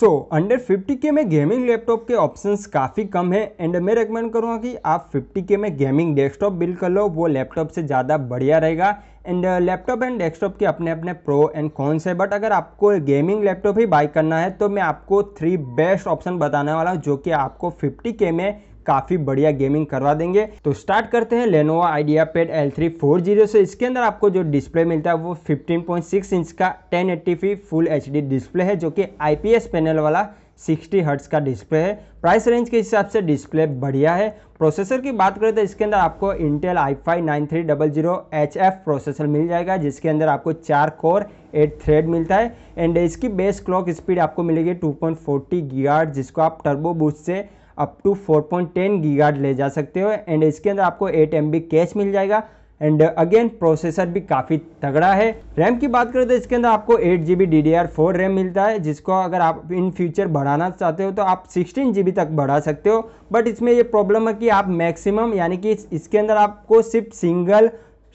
So under 50k में gaming laptop के options काफ़ी कम है एंड मैं रिकमेंड करूँगा कि आप 50k में गेमिंग डेस्कटॉप बिल्ड कर लो, वो लैपटॉप से ज़्यादा बढ़िया रहेगा एंड लैपटॉप एंड डेस्कटॉप के अपने अपने प्रो एंड कॉन्स है बट अगर आपको गेमिंग लैपटॉप ही बाई करना है तो मैं आपको थ्री बेस्ट ऑप्शन बताने वाला हूँ, जो कि आपको 50k में काफ़ी बढ़िया गेमिंग करवा देंगे। तो स्टार्ट करते हैं Lenovo IdeaPad L three four zero से। इसके अंदर आपको जो डिस्प्ले मिलता है वो 15.6 इंच का 1080p फुल एचडी डिस्प्ले है, जो कि आईपीएस पैनल वाला 60 हर्ट्स का डिस्प्ले है। प्राइस रेंज के हिसाब से डिस्प्ले बढ़िया है। प्रोसेसर की बात करें तो इसके अंदर आपको Intel i five nine three double zero H F processor मिल जाएगा, जिसके अंदर आपको चार कोर एट थ्रेड मिलता है। एंड इसकी बेस क्लॉक स्पीड आपको मिलेगी टू पॉइंट फोर्टी जिसको आप टर्बो बूस्ट से अप टू 4.10 गीगार्ड ले जा सकते हो एंड इसके अंदर आपको 8 एम कैश मिल जाएगा एंड अगेन प्रोसेसर भी काफ़ी तगड़ा है। रैम की बात करें तो इसके अंदर आपको eight G B D D R four RAM मिलता है, जिसको अगर आप इन फ्यूचर बढ़ाना चाहते हो तो आप सिक्सटीन जी बी तक बढ़ा सकते हो बट इसमें ये प्रॉब्लम है कि आप मैक्सिमम यानी कि इसके अंदर आपको सिर्फ़ सिंगल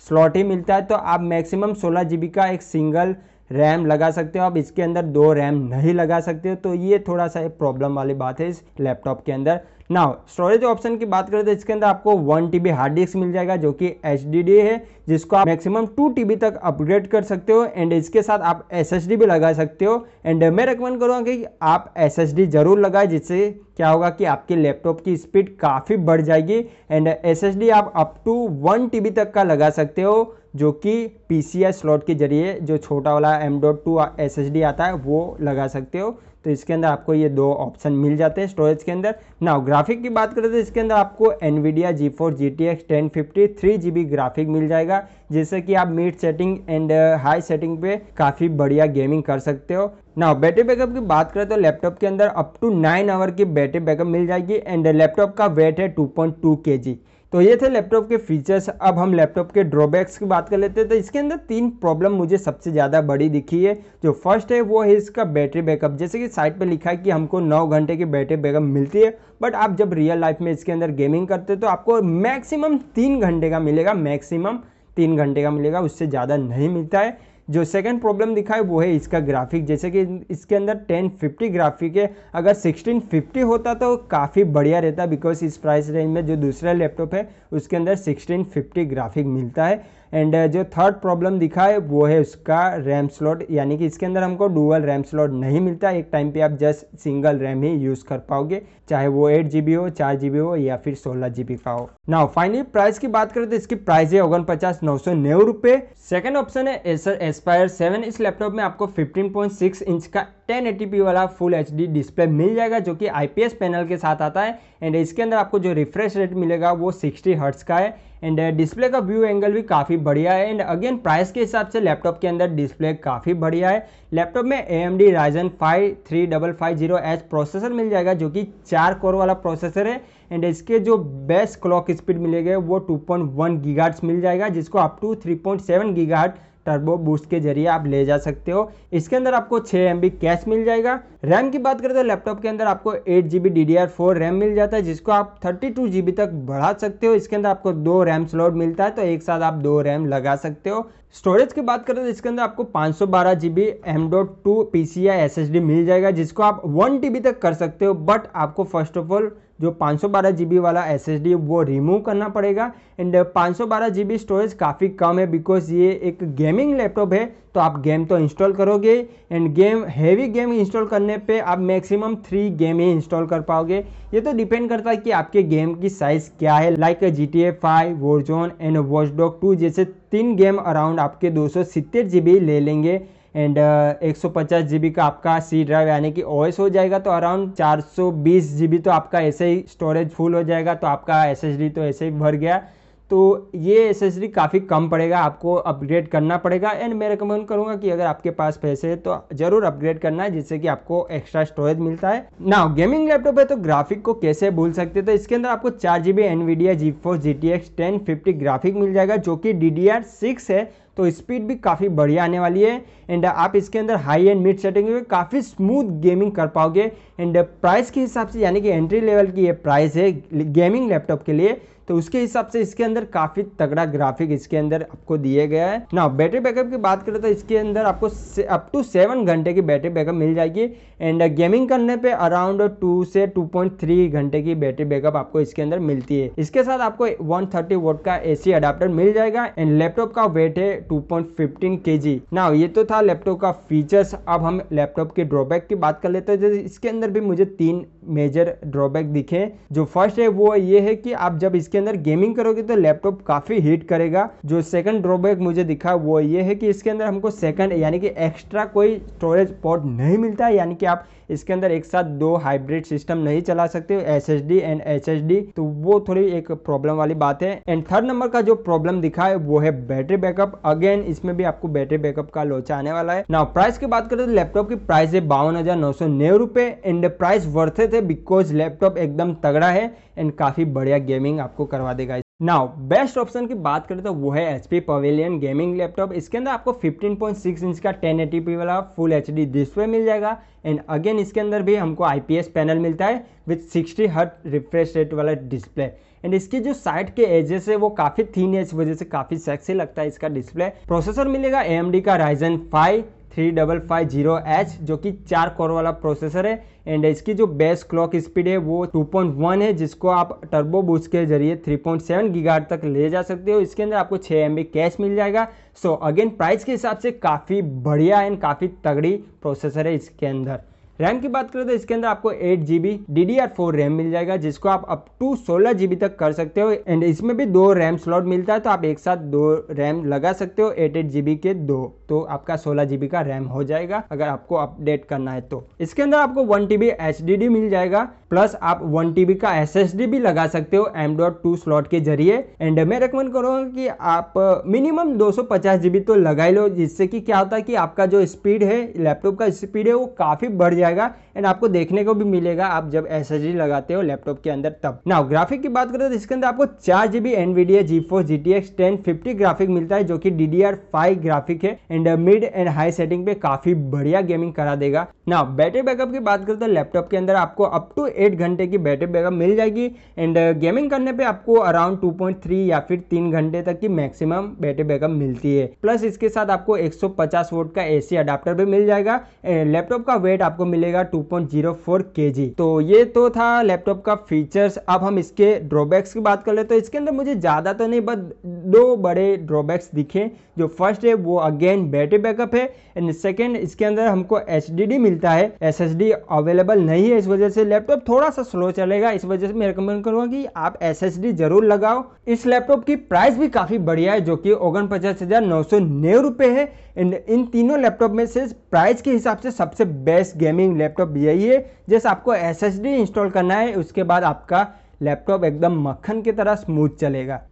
स्लॉट ही मिलता है तो आप मैक्सिमम सोलह जी बी का एक सिंगल रैम लगा सकते हो, आप इसके अंदर दो रैम नहीं लगा सकते हो तो ये थोड़ा सा एक प्रॉब्लम वाली बात है इस लैपटॉप के अंदर। नाउ स्टोरेज ऑप्शन की बात करें तो इसके अंदर आपको वन टी हार्ड डिस्क मिल जाएगा जो कि HDD है, जिसको आप मैक्सिमम टू टी तक अपग्रेड कर सकते हो एंड इसके साथ आप SSD भी लगा सकते हो। एंड मैं रिकमेंड करूँगा कि आप एस ज़रूर लगाए, जिससे क्या होगा कि आपके लैपटॉप की स्पीड काफ़ी बढ़ जाएगी। एंड SSD आप अप टू वन टी तक का लगा सकते हो, जो कि PCI स्लॉट के ज़रिए जो छोटा वाला एम डॉट टू एस आता है, वो लगा सकते हो। तो इसके अंदर आपको ये दो ऑप्शन मिल जाते हैं स्टोरेज के अंदर। ना ग्राफिक की बात करें तो इसके अंदर आपको Nvidia G four G T X ten fifty three G B graphic मिल जाएगा, जिससे कि आप mid setting and high setting पे काफ़ी बढ़िया गेमिंग कर सकते हो। ना बैटरी बैकअप की बात करें तो लैपटॉप के अंदर अप टू नाइन आवर की बैटरी बैकअप मिल जाएगी एंड लैपटॉप का वेट है two point two K G तो ये थे लैपटॉप के फीचर्स अब हम लैपटॉप के ड्रॉबैक्स की बात कर लेते हैं। तो इसके अंदर तीन प्रॉब्लम मुझे सबसे ज़्यादा बड़ी दिखी है। जो फ़र्स्ट है, वो है इसका बैटरी बैकअप जैसे कि साइट पे लिखा है कि हमको नौ घंटे की बैटरी बैकअप मिलती है बट आप जब रियल लाइफ में इसके अंदर गेमिंग करते हो तो आपको मैक्सिमम तीन घंटे का मिलेगा। मैक्सिमम तीन घंटे का मिलेगा, उससे ज़्यादा नहीं मिलता है। जो सेकंड प्रॉब्लम दिखा है, वो है इसका ग्राफिक जैसे कि इसके अंदर 1050 ग्राफिक है। अगर 1650 होता तो काफ़ी बढ़िया रहता बिकॉज़ इस प्राइस रेंज में जो दूसरा लैपटॉप है, उसके अंदर 1650 ग्राफिक मिलता है। एंड uh, जो थर्ड प्रॉब्लम दिखा है वो है उसका रैम स्लॉट यानी कि इसके अंदर हमको डुअल रैम स्लॉट नहीं मिलता। एक टाइम पे आप जस्ट सिंगल रैम ही यूज़ कर पाओगे चाहे वो एट जी हो चार जी हो या फिर सोलह जी का हो। नाउ फाइनली प्राइस की बात करें तो इसकी प्राइस है ओगन पचास नौ सौ नेव रुपये सेकेंड ऑप्शन है एसर एस्पायर सेवन इस लैपटॉप में आपको 15.6 इंच का 1080p वाला फुल एचडी डिस्प्ले मिल जाएगा जो कि आईपीएस पैनल के साथ आता है। एंड इसके अंदर आपको जो रिफ्रेश रेट मिलेगा वो 60 हर्ट्स का है। एंड डिस्प्ले uh, का व्यू एंगल भी काफ़ी बढ़िया है। एंड अगेन प्राइस के हिसाब से लैपटॉप के अंदर डिस्प्ले काफ़ी बढ़िया है। लैपटॉप में A M D Ryzen five three double five zero H processor मिल जाएगा जो कि चार कोर वाला प्रोसेसर है। एंड इसके जो बेस्ट क्लॉक स्पीड मिलेगा वो टू पॉइंट वन गीगाट्स मिल जाएगा जिसको up to 3.7 point turbo boost के ज़रिए आप ले जा सकते हो। इसके अंदर आपको छः एम कैश मिल जाएगा। रैम की बात करें तो लैपटॉप के अंदर आपको एट जी बी रैम मिल जाता है, जिसको आप थर्टी टू तक बढ़ा सकते हो। इसके अंदर आपको दो रैम स्लॉट मिलता है तो एक साथ आप दो रैम लगा सकते हो। स्टोरेज की बात करें तो इसके अंदर आपको पाँच सौ बारह G B M dot two P C I S S D मिल जाएगा, जिसको आप वन टी बी तक कर सकते हो। बट आपको फ़र्स्ट ऑफ़ ऑल जो 512 जीबी वाला एसएसडी वो रिमूव करना पड़ेगा। एंड 512 जीबी स्टोरेज काफ़ी कम है बिकॉज़ ये एक गेमिंग लैपटॉप है तो आप गेम तो इंस्टॉल करोगे। And game heavy game install करने पे आप मैक्सिमम थ्री गेम ही इंस्टॉल कर पाओगे। ये तो डिपेंड करता है कि आपके गेम की साइज़ क्या है। Like G T A five Warzone and watchdog two जैसे तीन गेम अराउंड आपके दो सौ ले लेंगे। एंड एक सौ का आपका सी ड्राइव यानी कि ओएस हो जाएगा तो अराउंड चार सौ तो आपका ऐसे ही स्टोरेज फुल हो जाएगा तो आपका एस तो ऐसे ही भर गया। तो ये एसेसरी काफ़ी कम पड़ेगा, आपको अपग्रेड करना पड़ेगा। एंड मैं रिकमेंड करूँगा कि अगर आपके पास पैसे है तो ज़रूर अपग्रेड करना है जिससे कि आपको एक्स्ट्रा स्टोरेज मिलता है। ना गेमिंग लैपटॉप है तो ग्राफिक को कैसे भूल सकते हैं? तो इसके अंदर आपको चार G B Nvidia G four G T X ten fifty graphic मिल जाएगा जो कि डी डी आर सिक्स है। तो स्पीड भी काफ़ी बढ़िया आने वाली है एंड आप इसके अंदर हाई एंड मिड सेटिंग में काफ़ी स्मूथ गेमिंग कर पाओगे एंड प्राइस के हिसाब से यानी कि एंट्री लेवल की ये प्राइस है गेमिंग लैपटॉप के लिए तो उसके हिसाब से इसके अंदर काफ़ी तगड़ा ग्राफिक इसके अंदर आपको दिए गया है। ना बैटरी बैकअप की बात करें तो इसके अंदर आपको अप टू सेवन घंटे की बैटरी बैकअप मिल जाएगी एंड गेमिंग करने पे अराउंड टू से टू पॉइंट थ्री घंटे की बैटरी बैकअप आपको इसके अंदर मिलती है। इसके साथ आपको वन थर्टी वोट का एसी अडाप्टर मिल जाएगा एंड लैपटॉप का वेट है two point fifteen K G ना ये तो था लैपटॉप का फीचर्स अब हम लैपटॉप के ड्रॉबैक की बात कर लेते हैं. इसके अंदर भी मुझे तीन मेजर ड्रॉबैक दिखे जो फ़र्स्ट है, वो ये है कि आप जब इसके अंदर गेमिंग करोगे तो लैपटॉप काफ़ी हीट करेगा. जो सेकंड ड्रॉबैक मुझे दिखा, वो ये है कि इसके अंदर हमको सेकंड यानी कि एक्स्ट्रा कोई स्टोरेज पोर्ट नहीं मिलता. यानी कि आप इसके अंदर एक साथ दो हाइब्रिड सिस्टम नहीं चला सकते S S D and H H D तो वो थोड़ी एक प्रॉब्लम वाली बात है। एंड थर्ड नंबर का जो प्रॉब्लम दिखा है, वो है बैटरी बैकअप अगेन इसमें भी आपको बैटरी बैकअप का लोचा आने वाला है। ना प्राइस की बात करें तो लैपटॉप की प्राइस है बावन हज़ार नौ सौ नौ रुपए। एंड प्राइस वर्थ थे बिकॉज़ लैपटॉप एकदम तगड़ा है। एंड काफ़ी बढ़िया गेमिंग आपको करवा देगा। नाउ बेस्ट ऑप्शन की बात करें तो वो है H P Pavilion gaming laptop इसके अंदर आपको 15.6 इंच का 1080p वाला फुल एच डी डिस्प्ले मिल जाएगा। एंड अगेन इसके अंदर भी हमको आईपीएस पैनल मिलता है विथ 60 हर्ट रिफ्रेश रेट वाला डिस्प्ले एंड इसकी जो साइड के एजेस है, वो काफ़ी थीन है इस वजह से काफ़ी सेक्सी लगता है इसका डिस्प्ले प्रोसेसर मिलेगा AMD का Ryzen five three double five zero H, जो कि चार कोर वाला प्रोसेसर है। एंड इसकी जो बेस्ट क्लॉक स्पीड है, वो 2.1 है, जिसको आप टर्बो बूस्ट के ज़रिए 3.7 पॉइंट तक ले जा सकते हो। इसके अंदर आपको छः एम कैश मिल जाएगा। सो अगेन प्राइस के हिसाब से काफ़ी बढ़िया एंड काफ़ी तगड़ी प्रोसेसर है इसके अंदर। रैम की बात करें तो इसके अंदर आपको eight G B D D R four RAM मिल जाएगा, जिसको आप अप टू सोलह जीबी तक कर सकते हो। एंड इसमें भी दो रैम स्लॉट मिलता है तो आप एक साथ दो रैम लगा सकते हो, एट एट जीबी के दो। तो आपका सोलह जीबी का रैम हो जाएगा, अगर आपको अपडेट करना है तो। इसके अंदर आपको one T B H D D मिल जाएगा प्लस आप वन टीबी का डी भी लगा सकते हो एम डॉट टू स्लॉट के ज़रिए। एंड मैं रिकमेंड करूँगा कि आप मिनिमम दो सौ पचास जीबी तो लगा लो, जिससे कि क्या होता है कि आपका जो स्पीड है लैपटॉप का स्पीड है, वो काफ़ी बढ़ जाएगा एंड आपको देखने को भी मिलेगा आप जब SSD लगाते हो लैपटॉप के अंदर तब। ना ग्राफिक की बात करें तो इसके अंदर आपको चार GB NVIDIA GeForce G T X ten fifty graphic मिलता है, जो कि D D R five graphic है and mid and high setting पे काफ़ी बढ़िया गेमिंग करा देगा। ना बैटरी बैकअप की बात करें तो लैपटॉप के अंदर आपको अप टू एट घंटे की बैटरी बैकअप मिल जाएगी। एंड गेमिंग uh, करने पे आपको अराउंड टू पॉइंट थ्री या फिर तीन घंटे तक की मैक्सिमम बैटरी बैकअप मिलती है। प्लस इसके साथ आपको एक सौ पचास वोट का एसी अडाप्टर भी मिल जाएगा। लैपटॉप का वेट आपको मिलेगा टू पॉइंट ज़ीरो फोर के जी तो ये तो था लैपटॉप का फीचर्स अब हम इसके ड्रॉबैक्स की बात कर ले तो इसके अंदर मुझे ज़्यादा तो नहीं बस दो बड़े ड्रॉबैक्स दिखे। जो फ़र्स्ट है वो अगेन बैटरी बैकअप है। एंड सेकेंड इसके अंदर हमको एच मिलता है। एस अवेलेबल नहीं है इस वजह से लैपटॉप थोड़ा सा स्लो चलेगा, इस वजह से मैं रिकमेंड करूँगा कि आप एसएसडी ज़रूर लगाओ। इस लैपटॉप की प्राइस भी काफ़ी बढ़िया है, जो कि ओगन पचास हज़ार नौ सौ रुपए है। एंड इन तीनों लैपटॉप में से प्राइस के हिसाब से सबसे बेस्ट गेमिंग लैपटॉप यही है, जैसे आपको एसएसडी इंस्टॉल करना है, उसके बाद आपका लैपटॉप एकदम मक्खन की तरह स्मूथ चलेगा।